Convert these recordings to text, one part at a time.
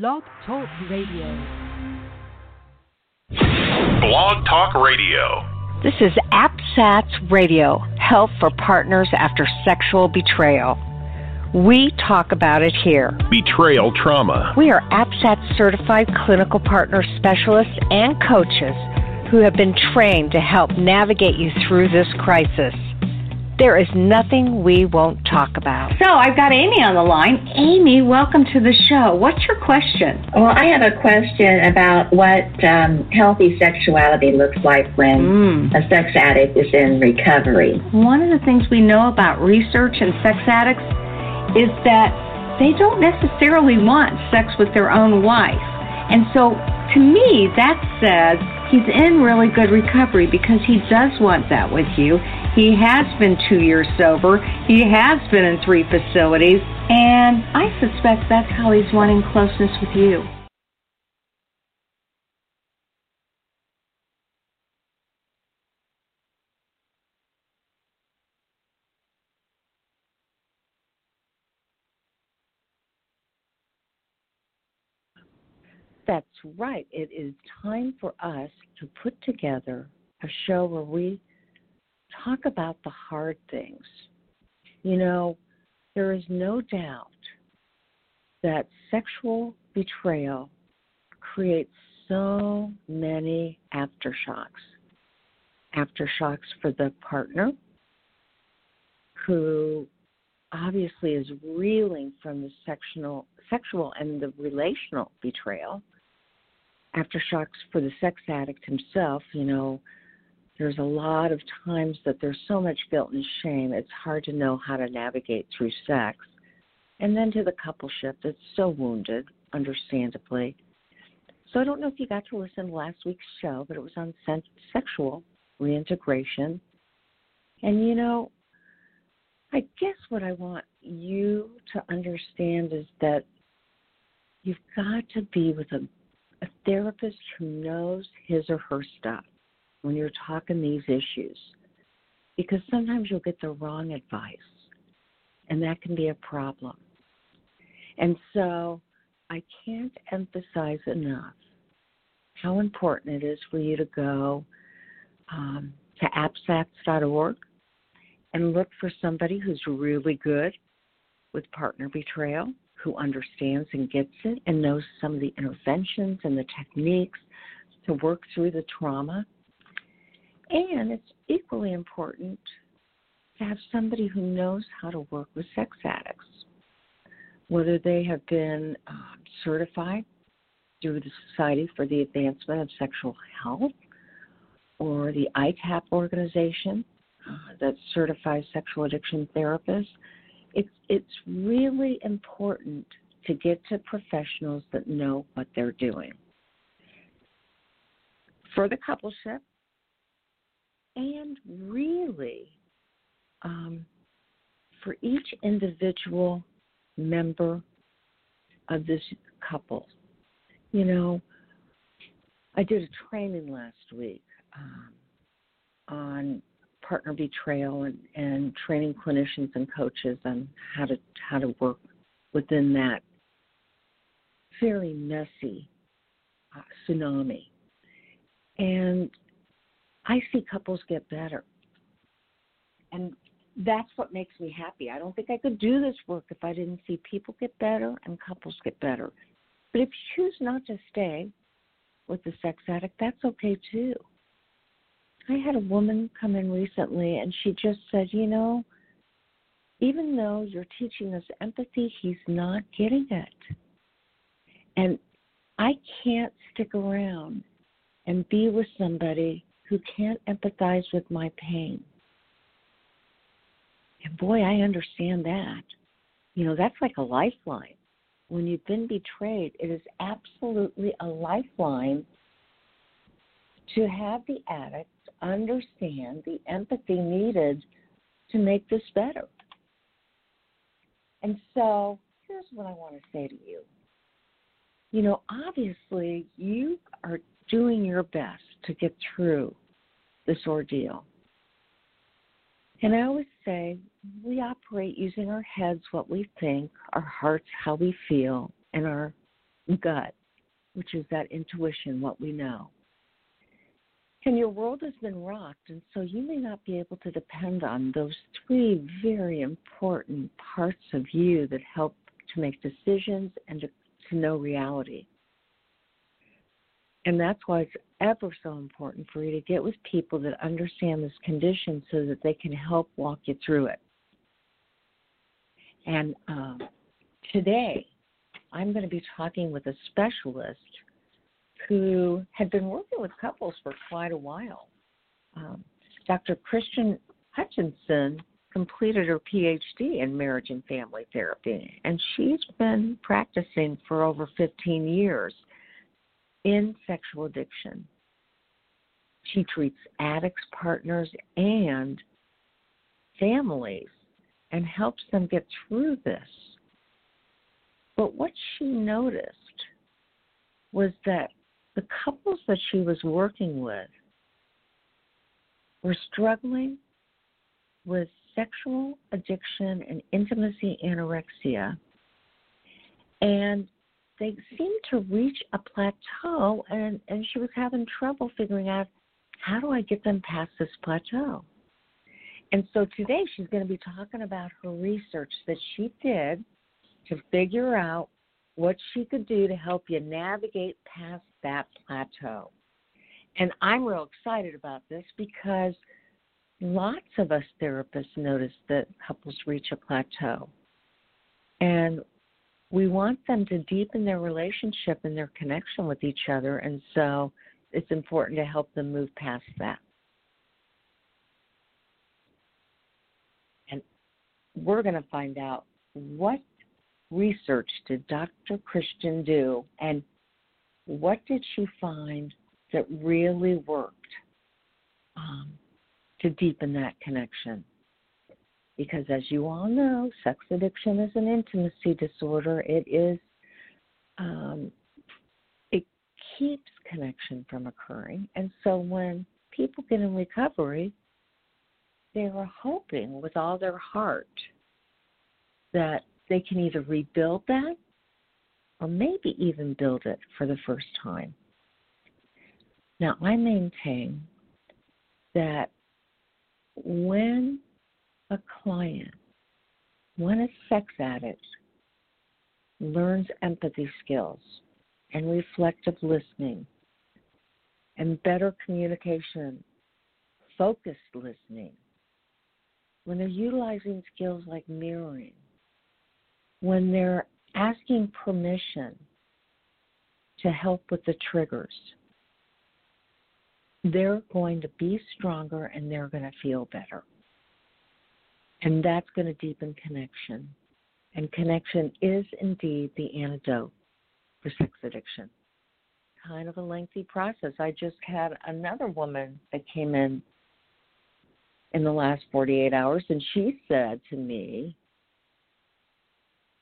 Blog Talk Radio. Blog Talk Radio. This is APSATS Radio, Help for Partners After Sexual Betrayal. We talk about it here. Betrayal trauma. We are APSAT certified clinical partner specialists and coaches who have been trained to help navigate you through this crisis. There is nothing we won't talk about. So I've got Amy on the line. Amy, welcome to the show. What's your question? Well, I have a question about what um, healthy sexuality looks like when mm. a sex addict is in recovery. One of the things we know about research and sex addicts is that they don't necessarily want sex with their own wife. And so to me, that says he's in really good recovery because he does want that with you. He has been two years sober. He has been in three facilities. And I suspect that's how he's wanting closeness with you. That's right. It is time for us to put together a show where we talk about the hard things. You know, there is no doubt that sexual betrayal creates so many aftershocks. Aftershocks for the partner who obviously is reeling from the sexual sexual and the relational betrayal aftershocks for the sex addict himself, you know, there's a lot of times that there's so much guilt and shame, it's hard to know how to navigate through sex. And then to the coupleship that's so wounded, understandably. So I don't know if you got to listen to last week's show, but it was on sexual reintegration. And you know, I guess what I want you to understand is that you've got to be with a a therapist who knows his or her stuff when you're talking these issues because sometimes you'll get the wrong advice and that can be a problem. And so I can't emphasize enough how important it is for you to go um, to apsats.org and look for somebody who's really good with partner betrayal who understands and gets it and knows some of the interventions and the techniques to work through the trauma. And it's equally important to have somebody who knows how to work with sex addicts, whether they have been um, certified through the Society for the Advancement of Sexual Health or the ITAP organization uh, that certifies sexual addiction therapists. It's it's really important to get to professionals that know what they're doing. For the coupleship and really um, for each individual member of this couple. You know, I did a training last week um, on partner betrayal and, and training clinicians and coaches on how to how to work within that very messy uh, tsunami. And I see couples get better. And that's what makes me happy. I don't think I could do this work if I didn't see people get better and couples get better. But if you choose not to stay with the sex addict, that's okay too. I had a woman come in recently and she just said, you know, even though you're teaching us empathy, he's not getting it. And I can't stick around and be with somebody who can't empathize with my pain. And boy, I understand that. You know, that's like a lifeline. When you've been betrayed, it is absolutely a lifeline to have the addict understand the empathy needed to make this better. And so here's what I want to say to you. You know, obviously, you are doing your best to get through this ordeal. And I always say we operate using our heads, what we think, our hearts, how we feel, and our gut, which is that intuition, what we know. And your world has been rocked, and so you may not be able to depend on those three very important parts of you that help to make decisions and to, to know reality. And that's why it's ever so important for you to get with people that understand this condition so that they can help walk you through it. And um, today, I'm going to be talking with a specialist who had been working with couples for quite a while. Um, Dr. Crystal Hollenbeck completed her PhD in marriage and family therapy, and she's been practicing for over 15 years in sexual addiction. She treats addicts, partners, and families and helps them get through this. But what she noticed was that the couples that she was working with were struggling with sexual addiction and intimacy anorexia. And they seemed to reach a plateau, and, and she was having trouble figuring out how do I get them past this plateau. And so today she's going to be talking about her research that she did to figure out what she could do to help you navigate past that plateau. And I'm real excited about this because lots of us therapists notice that couples reach a plateau. And we want them to deepen their relationship and their connection with each other. And so it's important to help them move past that. And we're going to find out what research did Dr. Crystal do and what did she find that really worked um, to deepen that connection? Because as you all know, sex addiction is an intimacy disorder. It is, um, it keeps connection from occurring. And so when people get in recovery, they are hoping with all their heart that they can either rebuild that or maybe even build it for the first time. Now, I maintain that when a client, when a sex addict learns empathy skills and reflective listening and better communication, focused listening, when they're utilizing skills like mirroring, when they're asking permission to help with the triggers, they're going to be stronger and they're going to feel better. And that's going to deepen connection. And connection is indeed the antidote for sex addiction. Kind of a lengthy process. I just had another woman that came in in the last 48 hours, and she said to me,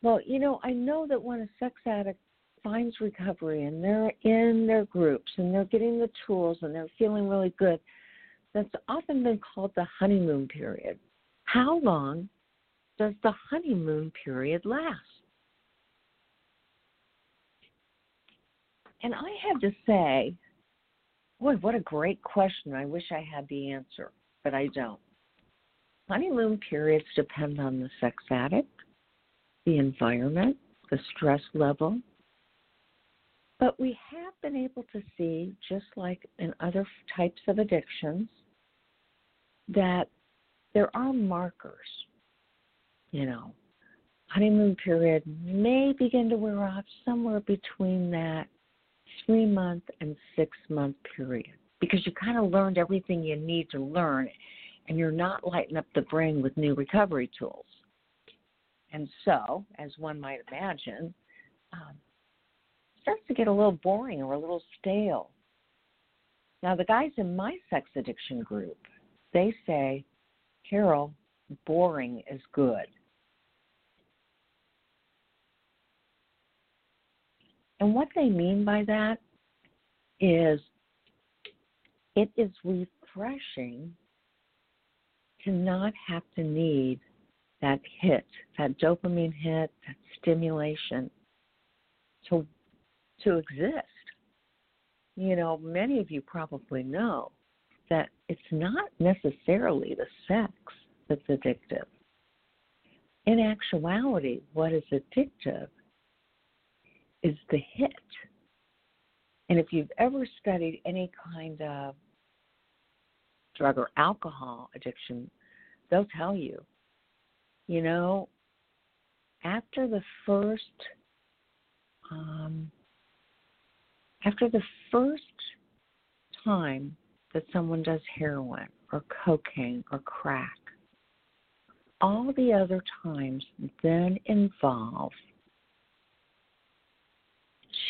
well, you know, I know that when a sex addict finds recovery and they're in their groups and they're getting the tools and they're feeling really good, that's often been called the honeymoon period. How long does the honeymoon period last? And I have to say, boy, what a great question. I wish I had the answer, but I don't. Honeymoon periods depend on the sex addict the environment, the stress level. But we have been able to see, just like in other types of addictions, that there are markers. You know, honeymoon period may begin to wear off somewhere between that three month and six month period because you kind of learned everything you need to learn and you're not lighting up the brain with new recovery tools. And so, as one might imagine, um, starts to get a little boring or a little stale. Now, the guys in my sex addiction group, they say, Carol, boring is good. And what they mean by that is it is refreshing to not have to need that hit, that dopamine hit, that stimulation, to to exist. You know, many of you probably know that it's not necessarily the sex that's addictive. In actuality, what is addictive is the hit. And if you've ever studied any kind of drug or alcohol addiction, they'll tell you, you know, after the first um, after the first time that someone does heroin or cocaine or crack, all the other times then involve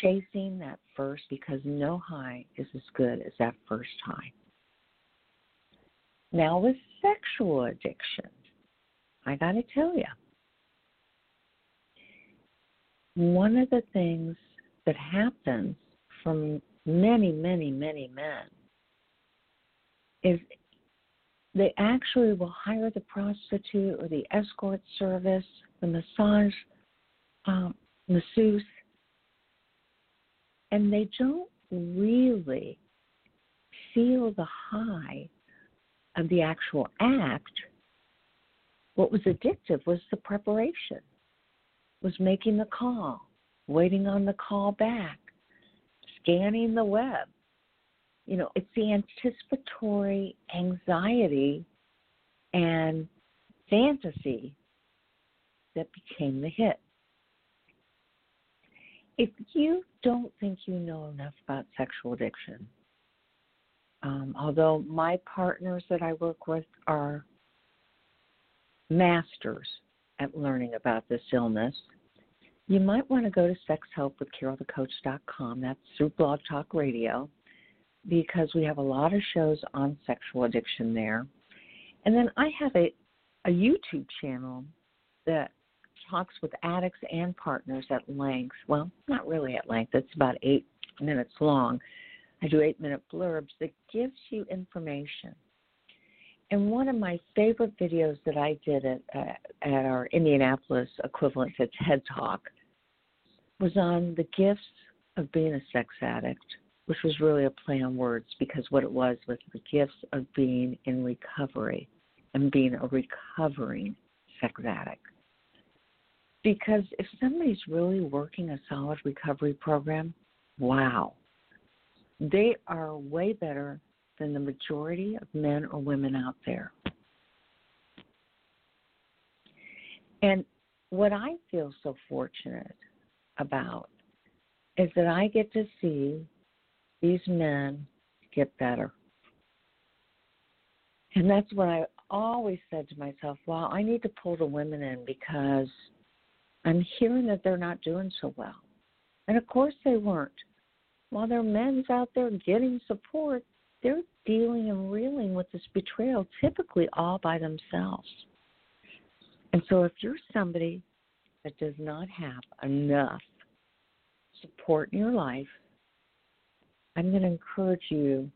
chasing that first because no high is as good as that first high. Now, with sexual addiction, I got to tell you, one of the things that happens from many, many, many men is they actually will hire the prostitute or the escort service, the massage um, masseuse, and they don't really feel the high of the actual act. What was addictive was the preparation, was making the call, waiting on the call back, scanning the web. You know, it's the anticipatory anxiety and fantasy that became the hit. If you don't think you know enough about sexual addiction, um, although my partners that I work with are masters at learning about this illness, you might want to go to sexhelpwithcarolthecoach.com. That's through Blog Talk Radio because we have a lot of shows on sexual addiction there. And then I have a, a YouTube channel that talks with addicts and partners at length. Well, not really at length, it's about eight minutes long. I do eight minute blurbs that gives you information. And one of my favorite videos that I did at, uh, at our Indianapolis equivalent to TED Talk was on the gifts of being a sex addict, which was really a play on words because what it was was the gifts of being in recovery and being a recovering sex addict. Because if somebody's really working a solid recovery program, wow, they are way better than the majority of men or women out there. And what I feel so fortunate about is that I get to see these men get better. And that's what I always said to myself, well, I need to pull the women in because I'm hearing that they're not doing so well. And of course they weren't. While their men's out there getting support, they're dealing and reeling with this betrayal typically all by themselves. And so if you're somebody that does not have enough support in your life, I'm going to encourage you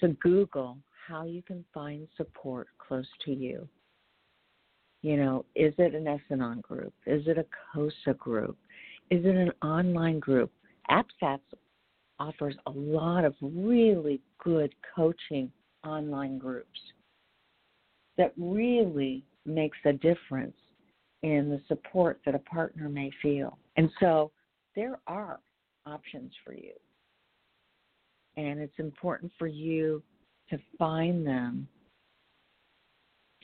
to Google how you can find support close to you. You know, is it an S-Anon group? Is it a COSA group? Is it an online group? APSATS offers a lot of really good coaching online groups that really makes a difference in the support that a partner may feel. And so there are options for you. And it's important for you to find them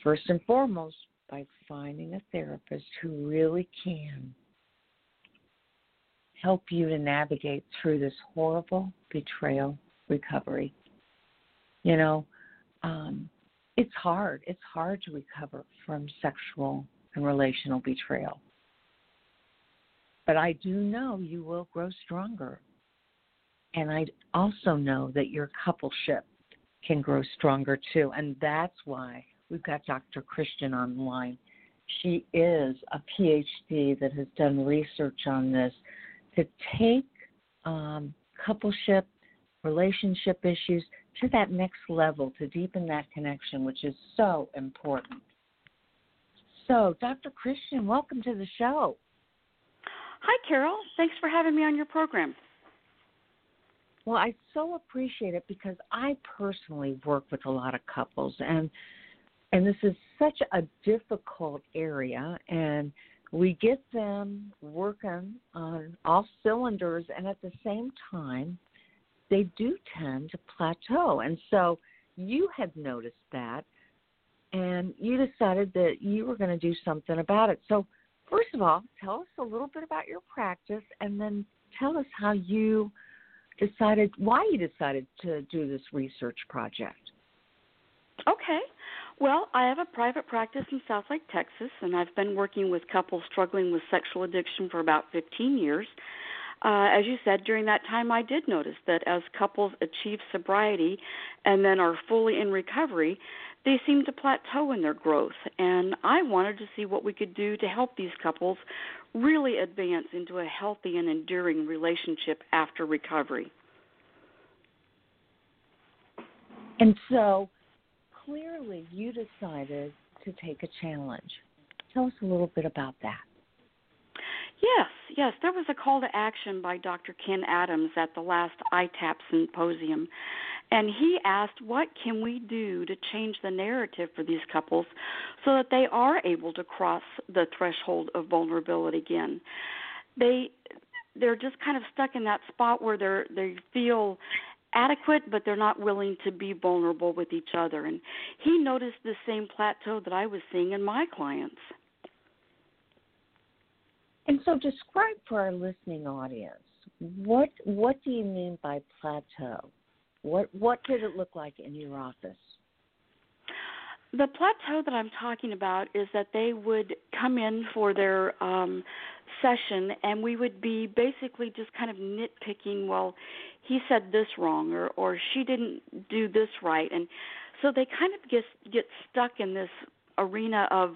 first and foremost by finding a therapist who really can help you to navigate through this horrible betrayal recovery. You know, um, it's hard. It's hard to recover from sexual and relational betrayal. But I do know you will grow stronger. And I also know that your coupleship can grow stronger too. And that's why we've got Dr. Crystal online. She is a PhD that has done research on this to take um, coupleship, relationship issues to that next level, to deepen that connection, which is so important. So, Dr. Crystal, welcome to the show. Hi, Carol. Thanks for having me on your program. Well, I so appreciate it because I personally work with a lot of couples and and this is such a difficult area and we get them working on all cylinders and at the same time they do tend to plateau. And so you had noticed that and you decided that you were going to do something about it. So first of all tell us a little bit about your practice and then tell us how you decided why you decided to do this research project. Okay. Well, I have a private practice in Southlake, Texas, and I've been working with couples struggling with sexual addiction for about 15 years. Uh, as you said, during that time, I did notice that as couples achieve sobriety and then are fully in recovery, they seem to plateau in their growth. And I wanted to see what we could do to help these couples really advance into a healthy and enduring relationship after recovery. And so clearly you decided to take a challenge. Tell us a little bit about that. Yes, yes. There was a call to action by Dr. Ken Adams at the last ITAP symposium. And he asked, What can we do to change the narrative for these couples so that they are able to cross the threshold of vulnerability again? They they're just kind of stuck in that spot where they're they feel adequate but they're not willing to be vulnerable with each other and he noticed the same plateau that I was seeing in my clients. And so describe for our listening audience what what do you mean by plateau? What what did it look like in your office? The plateau that I'm talking about is that they would come in for their um, session and we would be basically just kind of nitpicking. Well, he said this wrong, or or she didn't do this right, and so they kind of get get stuck in this arena of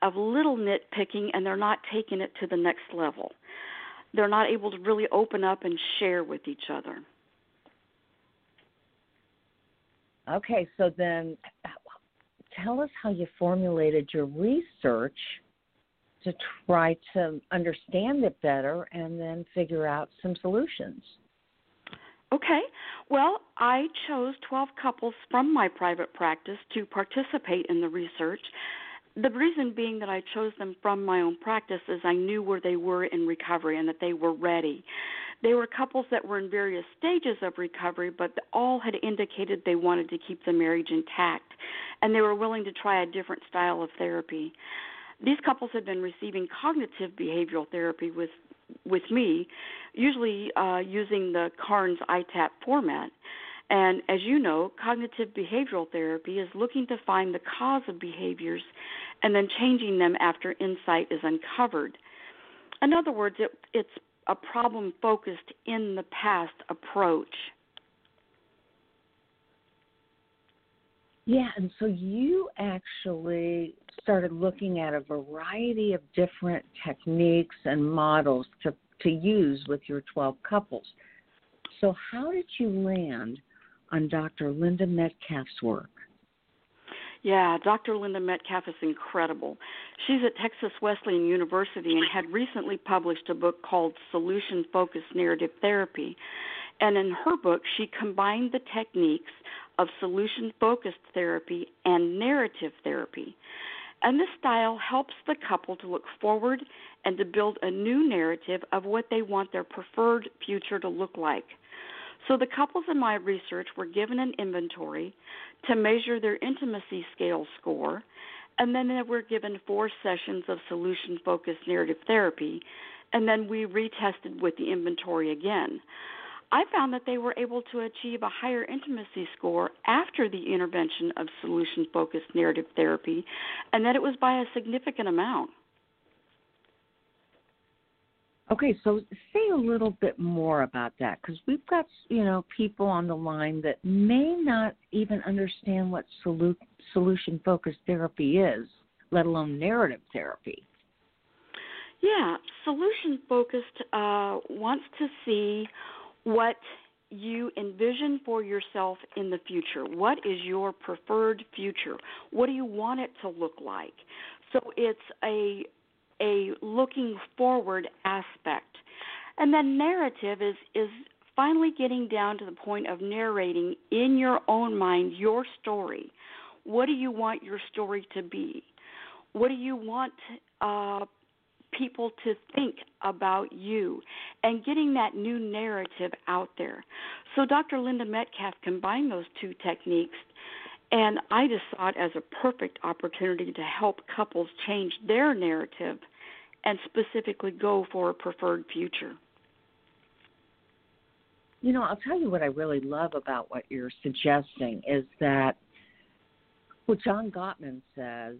of little nitpicking, and they're not taking it to the next level. They're not able to really open up and share with each other. Okay, so then tell us how you formulated your research to try to understand it better and then figure out some solutions. Okay. Well, I chose 12 couples from my private practice to participate in the research. The reason being that I chose them from my own practice is I knew where they were in recovery and that they were ready. They were couples that were in various stages of recovery, but all had indicated they wanted to keep the marriage intact, and they were willing to try a different style of therapy. These couples had been receiving cognitive behavioral therapy with with me, usually uh, using the Carnes ITAP format. And as you know, cognitive behavioral therapy is looking to find the cause of behaviors and then changing them after insight is uncovered. In other words, it, it's a problem focused in the past approach. Yeah, and so you actually started looking at a variety of different techniques and models to, to use with your 12 couples. So, how did you land on Dr. Linda Metcalf's work? Yeah, Dr. Linda Metcalf is incredible. She's at Texas Wesleyan University and had recently published a book called Solution Focused Narrative Therapy. And in her book, she combined the techniques of solution focused therapy and narrative therapy. And this style helps the couple to look forward and to build a new narrative of what they want their preferred future to look like. So the couples in my research were given an inventory to measure their intimacy scale score, and then they were given four sessions of solution focused narrative therapy, and then we retested with the inventory again. I found that they were able to achieve a higher intimacy score after the intervention of solution focused narrative therapy, and that it was by a significant amount. Okay, so say a little bit more about that because we've got you know people on the line that may not even understand what solu- solution focused therapy is, let alone narrative therapy. Yeah, solution focused uh, wants to see what you envision for yourself in the future. What is your preferred future? What do you want it to look like? So it's a a looking forward aspect. And then narrative is is finally getting down to the point of narrating in your own mind your story. What do you want your story to be? What do you want uh, people to think about you? And getting that new narrative out there. So, Dr. Linda Metcalf combined those two techniques, and I just saw it as a perfect opportunity to help couples change their narrative and specifically go for a preferred future. You know, I'll tell you what I really love about what you're suggesting is that what John Gottman says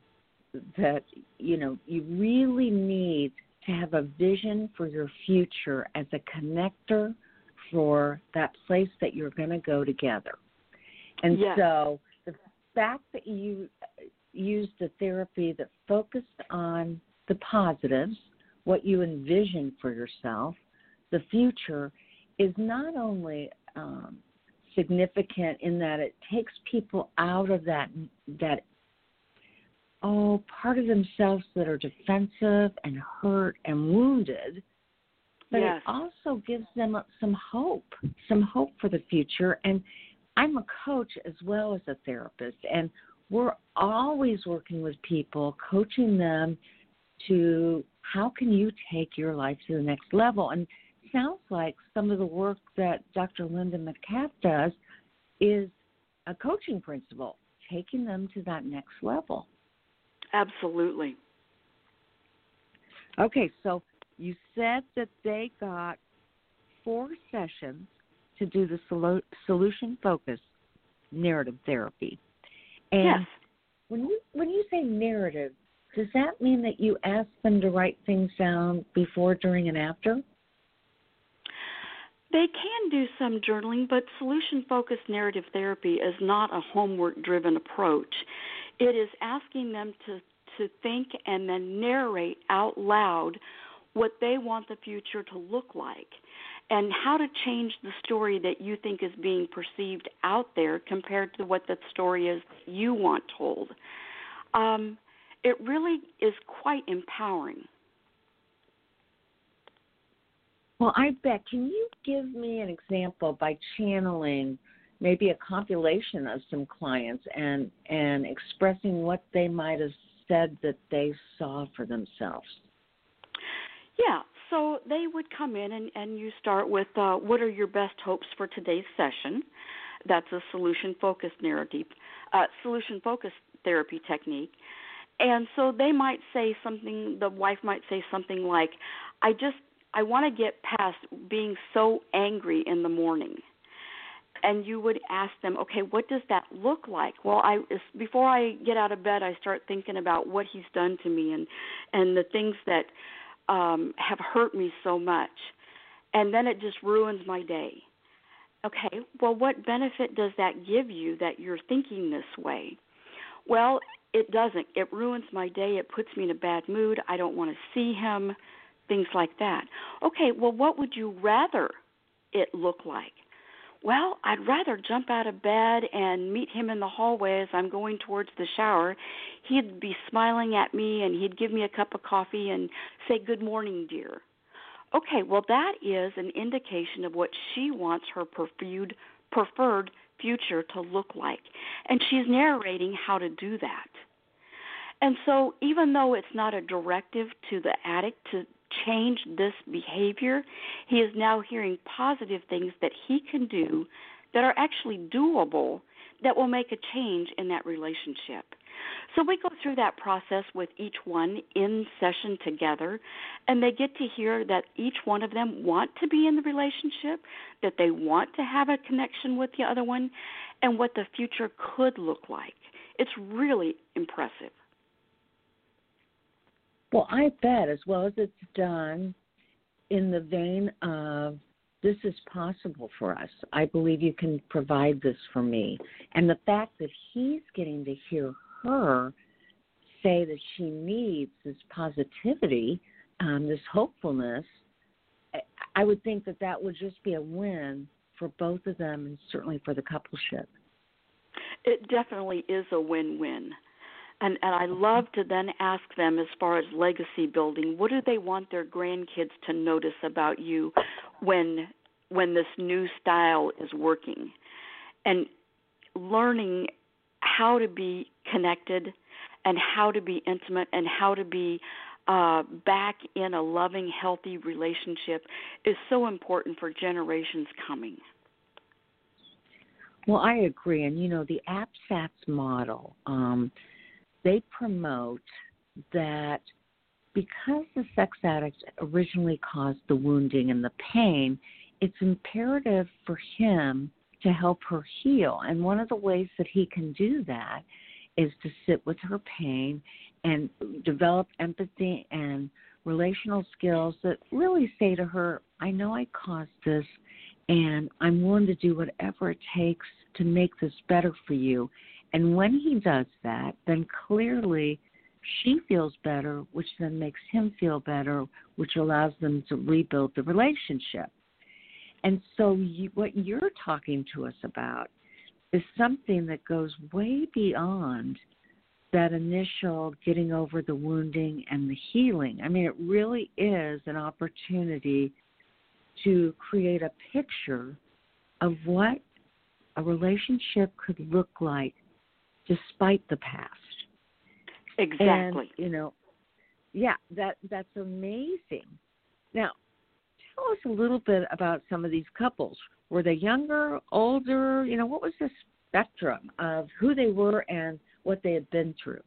that you know you really need to have a vision for your future as a connector for that place that you're going to go together. And yes. so fact that you used a therapy that focused on the positives, what you envision for yourself, the future, is not only um, significant in that it takes people out of that that oh part of themselves that are defensive and hurt and wounded but yes. it also gives them some hope some hope for the future and i'm a coach as well as a therapist and we're always working with people coaching them to how can you take your life to the next level and sounds like some of the work that Dr. Linda Metcalf does is a coaching principle, taking them to that next level. Absolutely. Okay, so you said that they got four sessions to do the solution focused narrative therapy. And yes. when you when you say narrative, does that mean that you ask them to write things down before, during, and after? They can do some journaling, but solution focused narrative therapy is not a homework driven approach. It is asking them to, to think and then narrate out loud what they want the future to look like and how to change the story that you think is being perceived out there compared to what the story is you want told. Um, it really is quite empowering. Well, I bet. Can you give me an example by channeling maybe a compilation of some clients and and expressing what they might have said that they saw for themselves? Yeah, so they would come in and, and you start with uh, what are your best hopes for today's session? That's a solution focused narrative, uh, solution focused therapy technique. And so they might say something, the wife might say something like, I just I want to get past being so angry in the morning. And you would ask them, okay, what does that look like? Well, I before I get out of bed, I start thinking about what he's done to me and and the things that um have hurt me so much. And then it just ruins my day. Okay, well, what benefit does that give you that you're thinking this way? Well, it doesn't. It ruins my day. It puts me in a bad mood. I don't want to see him things like that. Okay, well, what would you rather it look like? Well, I'd rather jump out of bed and meet him in the hallway as I'm going towards the shower. He'd be smiling at me and he'd give me a cup of coffee and say, Good morning, dear. Okay, well, that is an indication of what she wants her preferred, preferred future to look like. And she's narrating how to do that. And so, even though it's not a directive to the addict to change this behavior, he is now hearing positive things that he can do that are actually doable that will make a change in that relationship. So we go through that process with each one in session together, and they get to hear that each one of them want to be in the relationship, that they want to have a connection with the other one, and what the future could look like. It's really impressive. Well, I bet as well as it's done in the vein of this is possible for us. I believe you can provide this for me. And the fact that he's getting to hear her say that she needs this positivity, um, this hopefulness, I would think that that would just be a win for both of them and certainly for the coupleship. It definitely is a win win And and I love to then ask them as far as legacy building, what do they want their grandkids to notice about you when when this new style is working? And learning how to be connected and how to be intimate and how to be uh, back in a loving, healthy relationship is so important for generations coming. Well, I agree. And, you know, the APSATS model, um, they promote that because the sex addict originally caused the wounding and the pain, it's imperative for him to help her heal. And one of the ways that he can do that is to sit with her pain and develop empathy and relational skills that really say to her, I know I caused this and I'm willing to do whatever it takes to make this better for you. And when he does that, then clearly she feels better, which then makes him feel better, which allows them to rebuild the relationship. And so, you, what you're talking to us about is something that goes way beyond that initial getting over the wounding and the healing. I mean, it really is an opportunity to create a picture of what a relationship could look like despite the past. Exactly. And, you know, yeah, that that's amazing. Now, tell us a little bit about some of these couples. Were they younger, older? You know, what was the spectrum of who they were and what they had been through?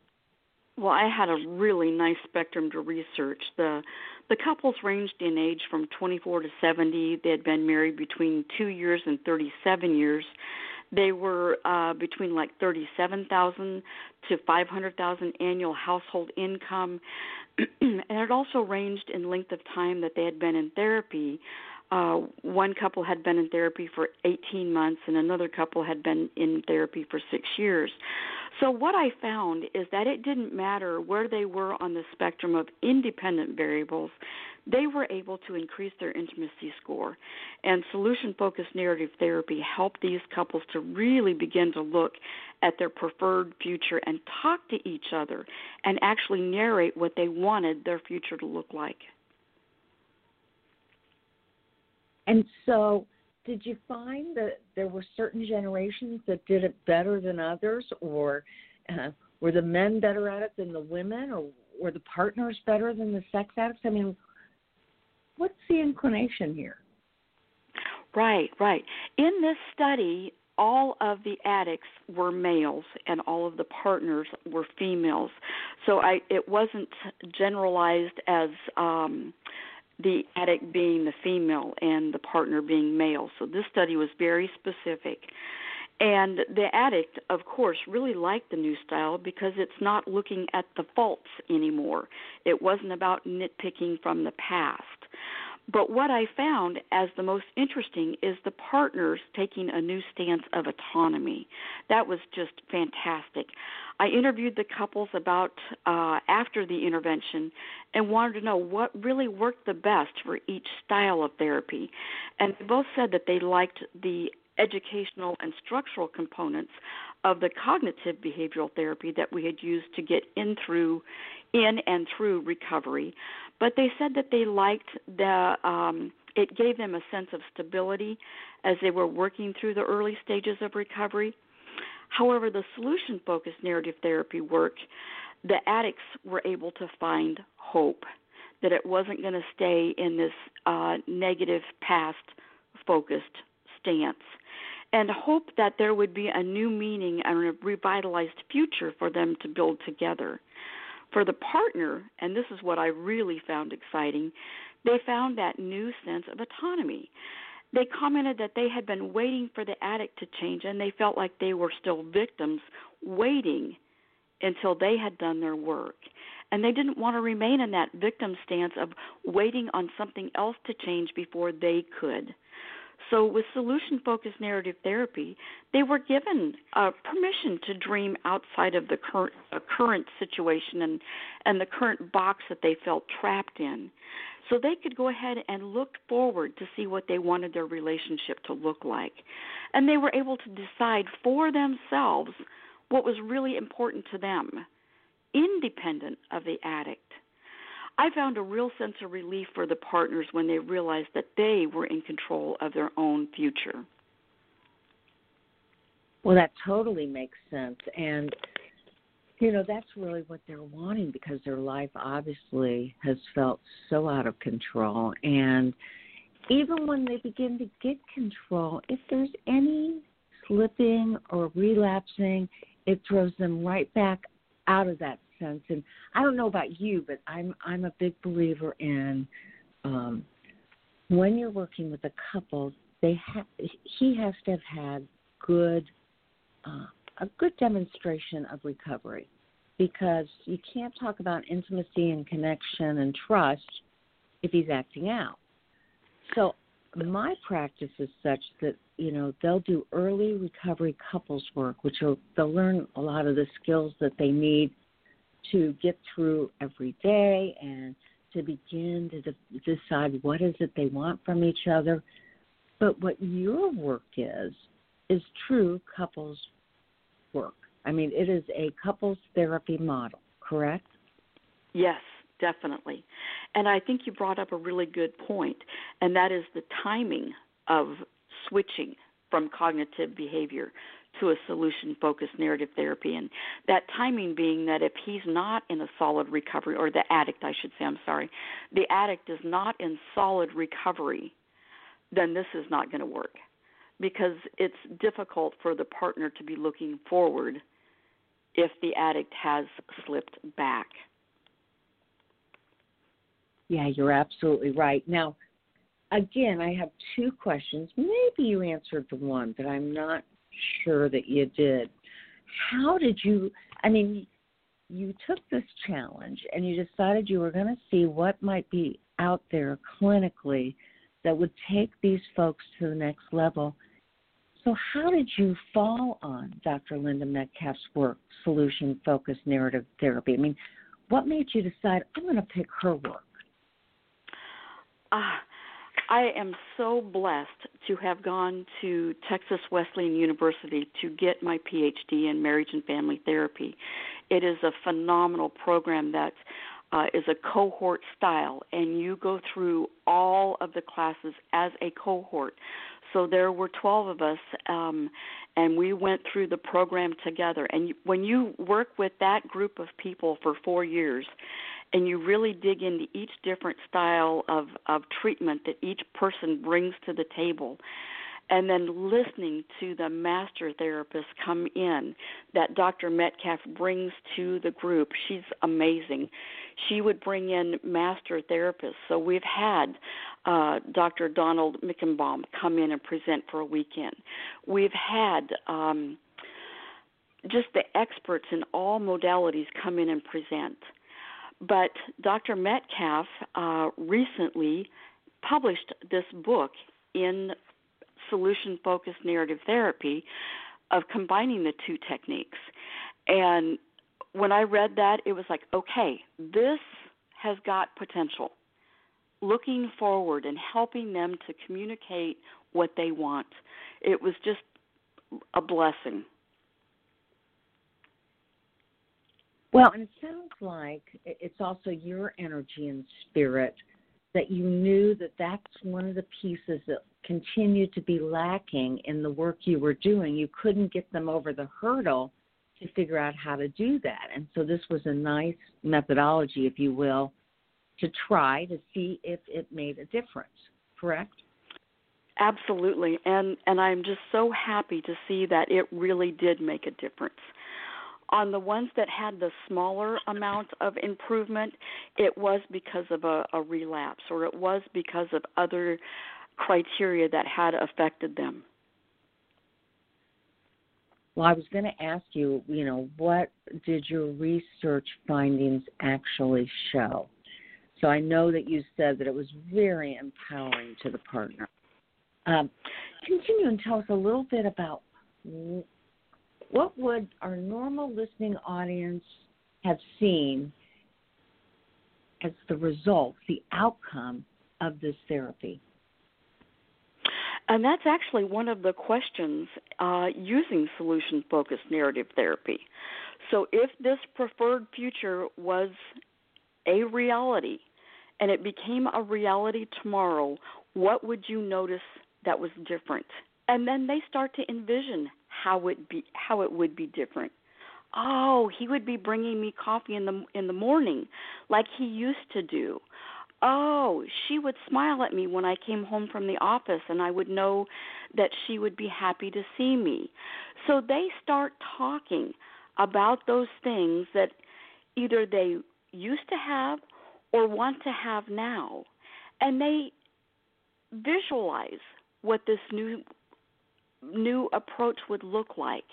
Well, I had a really nice spectrum to research. The the couples ranged in age from 24 to 70. They had been married between 2 years and 37 years. They were uh between like 37,000 to 500,000 annual household income. and it also ranged in length of time that they had been in therapy uh, one couple had been in therapy for 18 months and another couple had been in therapy for six years. So, what I found is that it didn't matter where they were on the spectrum of independent variables, they were able to increase their intimacy score. And solution focused narrative therapy helped these couples to really begin to look at their preferred future and talk to each other and actually narrate what they wanted their future to look like. And so, did you find that there were certain generations that did it better than others, or uh, were the men better at it than the women, or were the partners better than the sex addicts? I mean, what's the inclination here? Right, right. In this study, all of the addicts were males and all of the partners were females. So I it wasn't generalized as um the addict being the female and the partner being male. So this study was very specific. And the addict, of course, really liked the new style because it's not looking at the faults anymore. It wasn't about nitpicking from the past. But what I found as the most interesting is the partners taking a new stance of autonomy. That was just fantastic. I interviewed the couples about uh, after the intervention and wanted to know what really worked the best for each style of therapy. And they both said that they liked the educational and structural components of the cognitive behavioral therapy that we had used to get in through in and through recovery. But they said that they liked the um it gave them a sense of stability as they were working through the early stages of recovery. However, the solution focused narrative therapy work, the addicts were able to find hope that it wasn't going to stay in this uh, negative past focused stance and hope that there would be a new meaning and a revitalized future for them to build together. For the partner, and this is what I really found exciting, they found that new sense of autonomy they commented that they had been waiting for the addict to change and they felt like they were still victims waiting until they had done their work. And they didn't want to remain in that victim stance of waiting on something else to change before they could. So, with solution focused narrative therapy, they were given uh, permission to dream outside of the current, uh, current situation and, and the current box that they felt trapped in. So they could go ahead and look forward to see what they wanted their relationship to look like. And they were able to decide for themselves what was really important to them independent of the addict. I found a real sense of relief for the partners when they realized that they were in control of their own future. Well, that totally makes sense. And, you know, that's really what they're wanting because their life obviously has felt so out of control. And even when they begin to get control, if there's any slipping or relapsing, it throws them right back out of that sense. And I don't know about you, but I'm I'm a big believer in um, when you're working with a couple, they have he has to have had good uh, a good demonstration of recovery because you can't talk about intimacy and connection and trust if he's acting out. So my practice is such that you know they'll do early recovery couples work, which will they'll learn a lot of the skills that they need to get through every day and to begin to de- decide what is it they want from each other. But what your work is is true couples work. I mean, it is a couples therapy model, correct? Yes, definitely. And I think you brought up a really good point, and that is the timing of switching from cognitive behavior to a solution focused narrative therapy. And that timing being that if he's not in a solid recovery, or the addict, I should say, I'm sorry, the addict is not in solid recovery, then this is not going to work because it's difficult for the partner to be looking forward if the addict has slipped back. Yeah, you're absolutely right. Now, again, I have two questions. Maybe you answered the one, but I'm not sure that you did. How did you, I mean, you took this challenge and you decided you were going to see what might be out there clinically that would take these folks to the next level. So, how did you fall on Dr. Linda Metcalf's work, solution focused narrative therapy? I mean, what made you decide I'm going to pick her work? Uh, I am so blessed to have gone to Texas Wesleyan University to get my PhD in marriage and family therapy. It is a phenomenal program that uh, is a cohort style, and you go through all of the classes as a cohort. So there were 12 of us, um, and we went through the program together. And when you work with that group of people for four years, and you really dig into each different style of, of treatment that each person brings to the table, and then listening to the master therapist come in that Dr. Metcalf brings to the group. She's amazing. She would bring in master therapists. So we've had uh, Dr. Donald Meichenbaum come in and present for a weekend. We've had um, just the experts in all modalities come in and present. But Dr. Metcalf uh, recently published this book in solution focused narrative therapy of combining the two techniques. And when I read that, it was like, okay, this has got potential. Looking forward and helping them to communicate what they want. It was just a blessing. Well, and it sounds like it's also your energy and spirit that you knew that that's one of the pieces that continued to be lacking in the work you were doing. You couldn't get them over the hurdle to figure out how to do that. And so this was a nice methodology, if you will, to try to see if it made a difference. Correct? Absolutely. And and I'm just so happy to see that it really did make a difference. On the ones that had the smaller amount of improvement, it was because of a, a relapse or it was because of other criteria that had affected them. Well, I was going to ask you, you know, what did your research findings actually show? So I know that you said that it was very empowering to the partner. Um, continue and tell us a little bit about what would our normal listening audience have seen as the result, the outcome of this therapy? And that's actually one of the questions uh, using solution focused narrative therapy. So, if this preferred future was a reality and it became a reality tomorrow, what would you notice that was different? And then they start to envision how it be how it would be different. Oh, he would be bringing me coffee in the in the morning like he used to do oh, she would smile at me when I came home from the office, and I would know that she would be happy to see me. So they start talking about those things that either they used to have or want to have now. And they visualize what this new new approach would look like.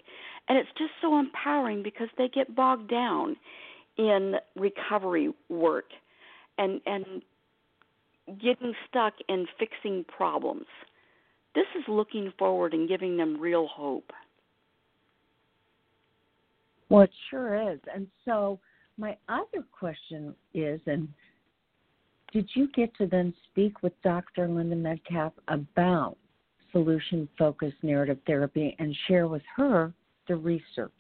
And it's just so empowering because they get bogged down in recovery work and and getting stuck in fixing problems. This is looking forward and giving them real hope. Well, it sure is. And so, my other question is and did you get to then speak with Dr. Linda Metcalf about solution focused narrative therapy and share with her the research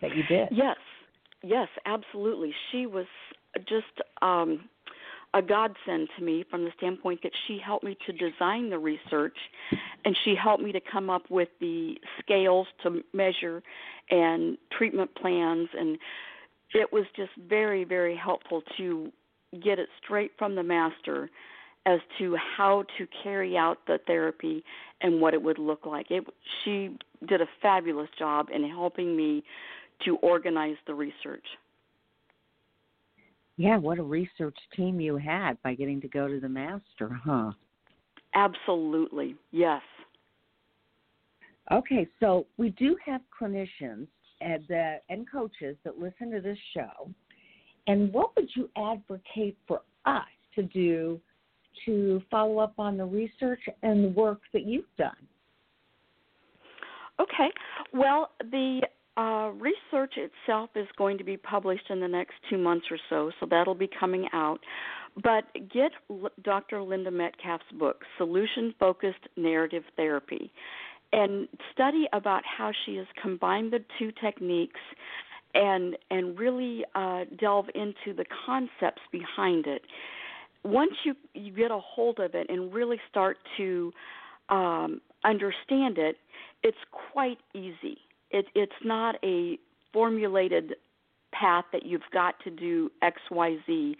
that you did? Yes, yes, absolutely. She was just um, a godsend to me from the standpoint that she helped me to design the research and she helped me to come up with the scales to measure and treatment plans and it was just very very helpful to get it straight from the master as to how to carry out the therapy and what it would look like. It, she did a fabulous job in helping me to organize the research. Yeah, what a research team you had by getting to go to the master, huh? Absolutely, yes. Okay, so we do have clinicians and, uh, and coaches that listen to this show. And what would you advocate for us to do to follow up on the research and the work that you've done? Okay. Well, the uh, research itself is going to be published in the next two months or so, so that'll be coming out. But get L- Dr. Linda Metcalf's book, Solution Focused Narrative Therapy, and study about how she has combined the two techniques and and really uh, delve into the concepts behind it. Once you you get a hold of it and really start to um, understand it, it's quite easy it, it's not a formulated path that you've got to do X, Y, Z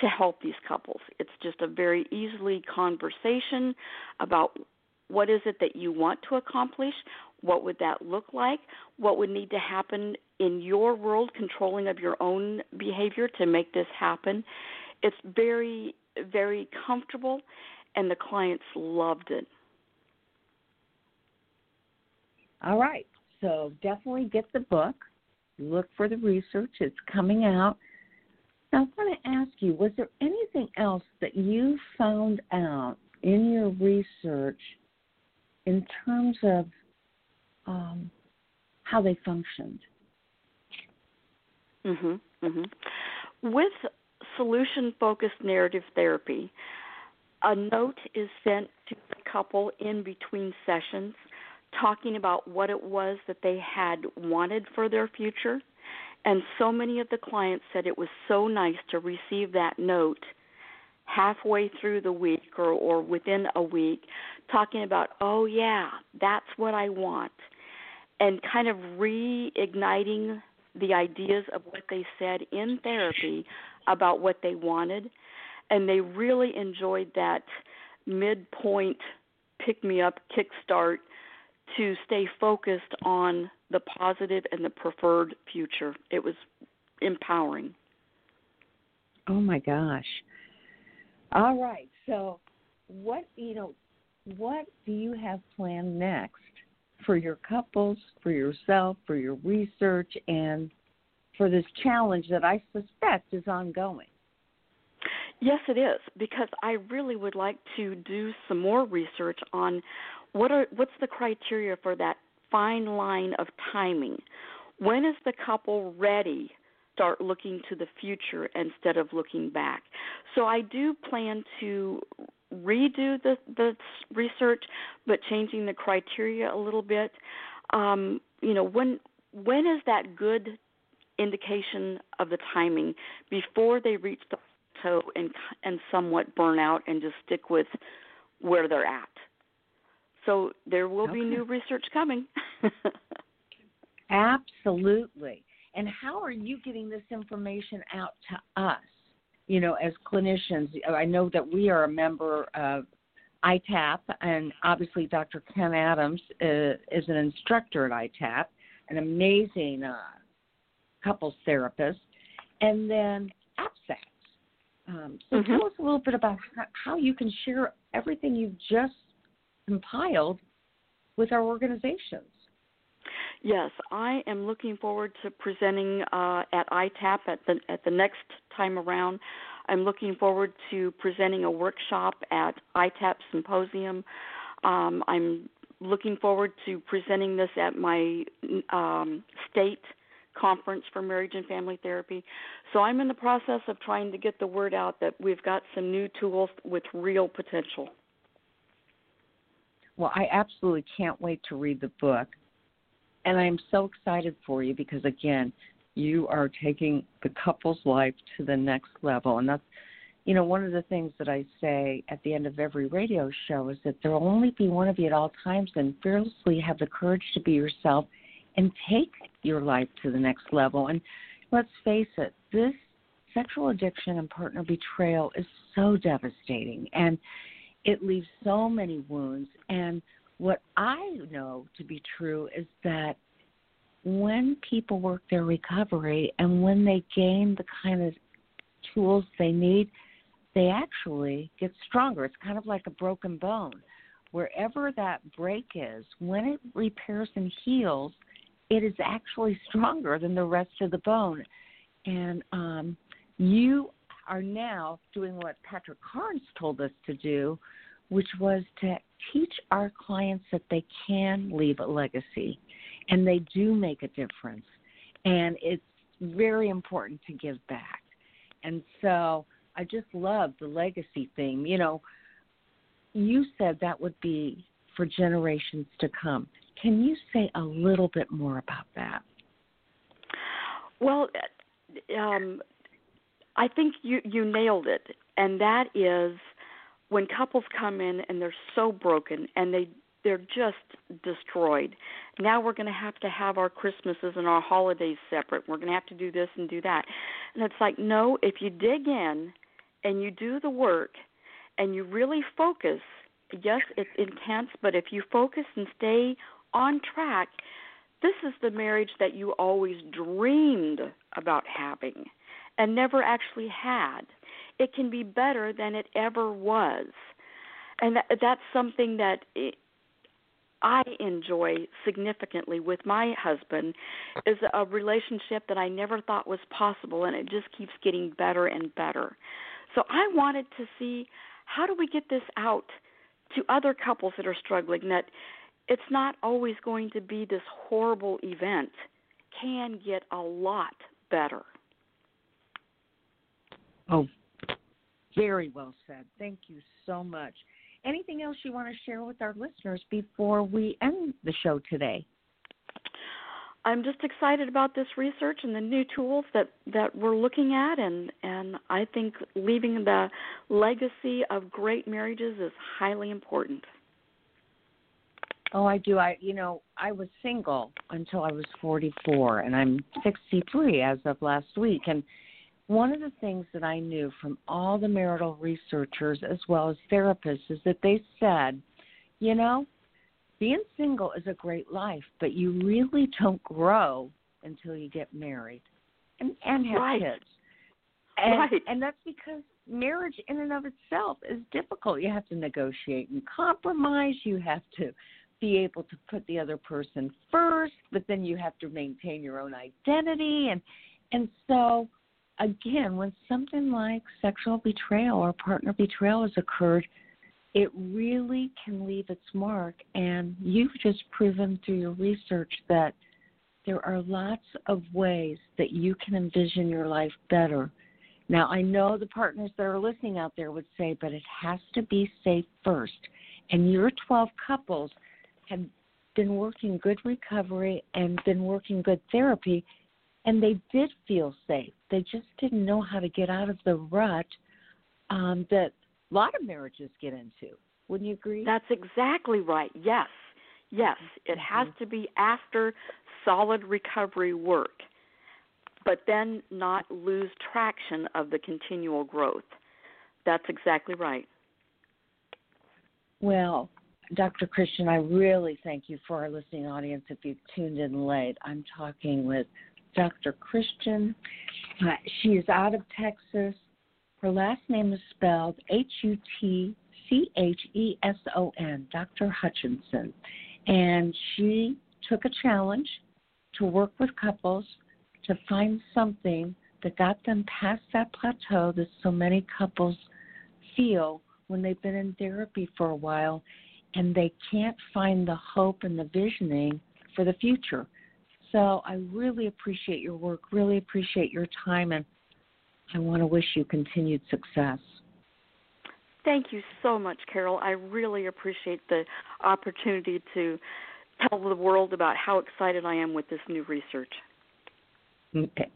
to help these couples. It's just a very easily conversation about what is it that you want to accomplish, what would that look like, what would need to happen in your world, controlling of your own behavior to make this happen. It's very, very comfortable, and the clients loved it. All right. So definitely get the book. Look for the research. It's coming out. Now, I want to ask you was there anything else that you found out in your research in terms of um, how they functioned? Mhm. Mhm. With solution focused narrative therapy, a note is sent to the couple in between sessions talking about what it was that they had wanted for their future. And so many of the clients said it was so nice to receive that note halfway through the week or, or within a week, talking about, oh, yeah, that's what I want. And kind of reigniting the ideas of what they said in therapy about what they wanted. And they really enjoyed that midpoint pick me up kickstart to stay focused on the positive and the preferred future. It was empowering. Oh my gosh. All right. So, what, you know, what do you have planned next for your couples, for yourself, for your research, and for this challenge that I suspect is ongoing? Yes, it is, because I really would like to do some more research on what are what's the criteria for that fine line of timing? When is the couple ready start looking to the future instead of looking back? So I do plan to redo the the research, but changing the criteria a little bit. Um, you know, when when is that good indication of the timing before they reach the plateau and and somewhat burn out and just stick with where they're at? So there will okay. be new research coming. Absolutely. And how are you getting this information out to us? You know, as clinicians, I know that we are a member of ITAP, and obviously Dr. Ken Adams uh, is an instructor at ITAP, an amazing uh, couples therapist, and then APSATS. Um, so mm-hmm. tell us a little bit about how you can share everything you've just compiled with our organizations. Yes, I am looking forward to presenting uh, at ITAP at the at the next time around. I'm looking forward to presenting a workshop at ITAP Symposium. Um, I'm looking forward to presenting this at my um, state conference for marriage and family therapy. So I'm in the process of trying to get the word out that we've got some new tools with real potential. Well, I absolutely can't wait to read the book. And I'm so excited for you because, again, you are taking the couple's life to the next level. And that's, you know, one of the things that I say at the end of every radio show is that there will only be one of you at all times, and fearlessly have the courage to be yourself and take your life to the next level. And let's face it, this sexual addiction and partner betrayal is so devastating. And it leaves so many wounds. And what I know to be true is that when people work their recovery and when they gain the kind of tools they need, they actually get stronger. It's kind of like a broken bone. Wherever that break is, when it repairs and heals, it is actually stronger than the rest of the bone. And um, you are now doing what Patrick Carnes told us to do, which was to teach our clients that they can leave a legacy and they do make a difference. And it's very important to give back. And so I just love the legacy theme. You know, you said that would be for generations to come. Can you say a little bit more about that? Well, um, I think you you nailed it, and that is when couples come in and they're so broken and they they're just destroyed. Now we're going to have to have our Christmases and our holidays separate. We're going to have to do this and do that. And it's like, no, if you dig in and you do the work and you really focus, yes, it's intense, but if you focus and stay on track, this is the marriage that you always dreamed about having and never actually had. It can be better than it ever was. And that, that's something that it, I enjoy significantly with my husband is a relationship that I never thought was possible and it just keeps getting better and better. So I wanted to see how do we get this out to other couples that are struggling that it's not always going to be this horrible event can get a lot better. Oh, very well said. Thank you so much. Anything else you want to share with our listeners before we end the show today? I'm just excited about this research and the new tools that that we're looking at and and I think leaving the legacy of great marriages is highly important. Oh, I do. I, you know, I was single until I was 44, and I'm 63 as of last week. And one of the things that I knew from all the marital researchers as well as therapists is that they said, you know, being single is a great life, but you really don't grow until you get married and and have right. kids. And, right. and that's because marriage in and of itself is difficult. You have to negotiate and compromise. You have to be able to put the other person first, but then you have to maintain your own identity and and so again, when something like sexual betrayal or partner betrayal has occurred, it really can leave its mark and you've just proven through your research that there are lots of ways that you can envision your life better Now, I know the partners that are listening out there would say, but it has to be safe first. And your 12 couples have been working good recovery and been working good therapy, and they did feel safe. They just didn't know how to get out of the rut um, that a lot of marriages get into. Wouldn't you agree? That's exactly right. Yes. Yes. It has Mm-hmm. to be after solid recovery work, but then not lose traction of the continual growth. That's exactly right. Well, Dr. Christian, I really thank you for our listening audience. If you've tuned in late, I'm talking with Dr. Christian. Uh, she is out of Texas. Her last name is spelled H U T C H E S O N, Dr. Hutcheson. And she took a challenge to work with couples to find something that got them past that plateau that so many couples feel when they've been in therapy for a while and they can't find the hope and the visioning for the future. So I really appreciate your work, really appreciate your time, and I want to wish you continued success. Thank you so much, Carol. I really appreciate the opportunity to tell the world about how excited I am with this new research.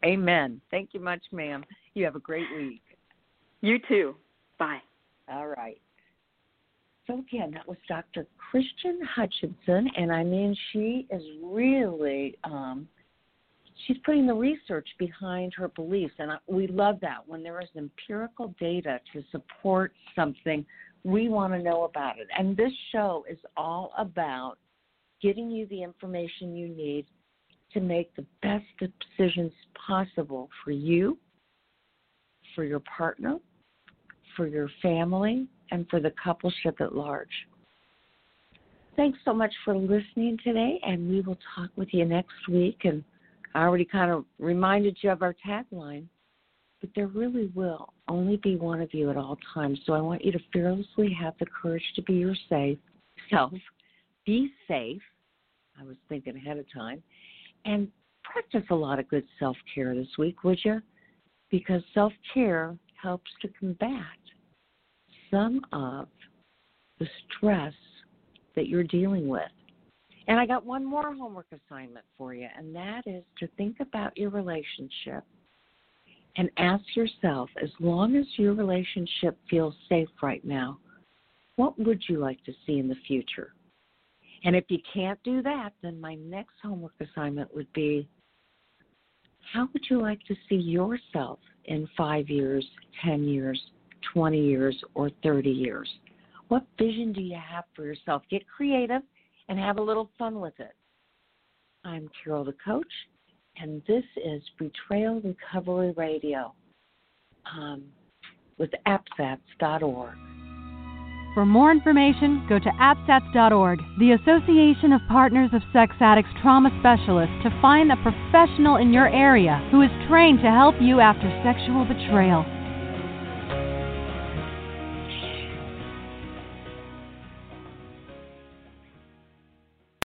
Amen. Thank you much, ma'am. You have a great week. You too. Bye. All right. So again, that was Dr. Christian Hutcheson, and I mean, she is really um, she's putting the research behind her beliefs, and we love that when there is empirical data to support something. We want to know about it, and this show is all about getting you the information you need to make the best decisions possible for you, for your partner, for your family, and for the coupleship at large. Thanks so much for listening today, and we will talk with you next week. And I already kind of reminded you of our tagline, but there really will only be one of you at all times. So I want you to fearlessly have the courage to be your safe self, be safe. I was thinking ahead of time, and practice a lot of good self care this week, would you? Because self care helps to combat some of the stress that you're dealing with. And I got one more homework assignment for you, and that is to think about your relationship and ask yourself as long as your relationship feels safe right now, what would you like to see in the future? And if you can't do that, then my next homework assignment would be how would you like to see yourself in five years, 10 years, 20 years, or 30 years? What vision do you have for yourself? Get creative and have a little fun with it. I'm Carol the Coach, and this is Betrayal Recovery Radio um, with APSATS.org. For more information, go to APSATS.org, the Association of Partners of Sex Addicts Trauma Specialists, to find a professional in your area who is trained to help you after sexual betrayal.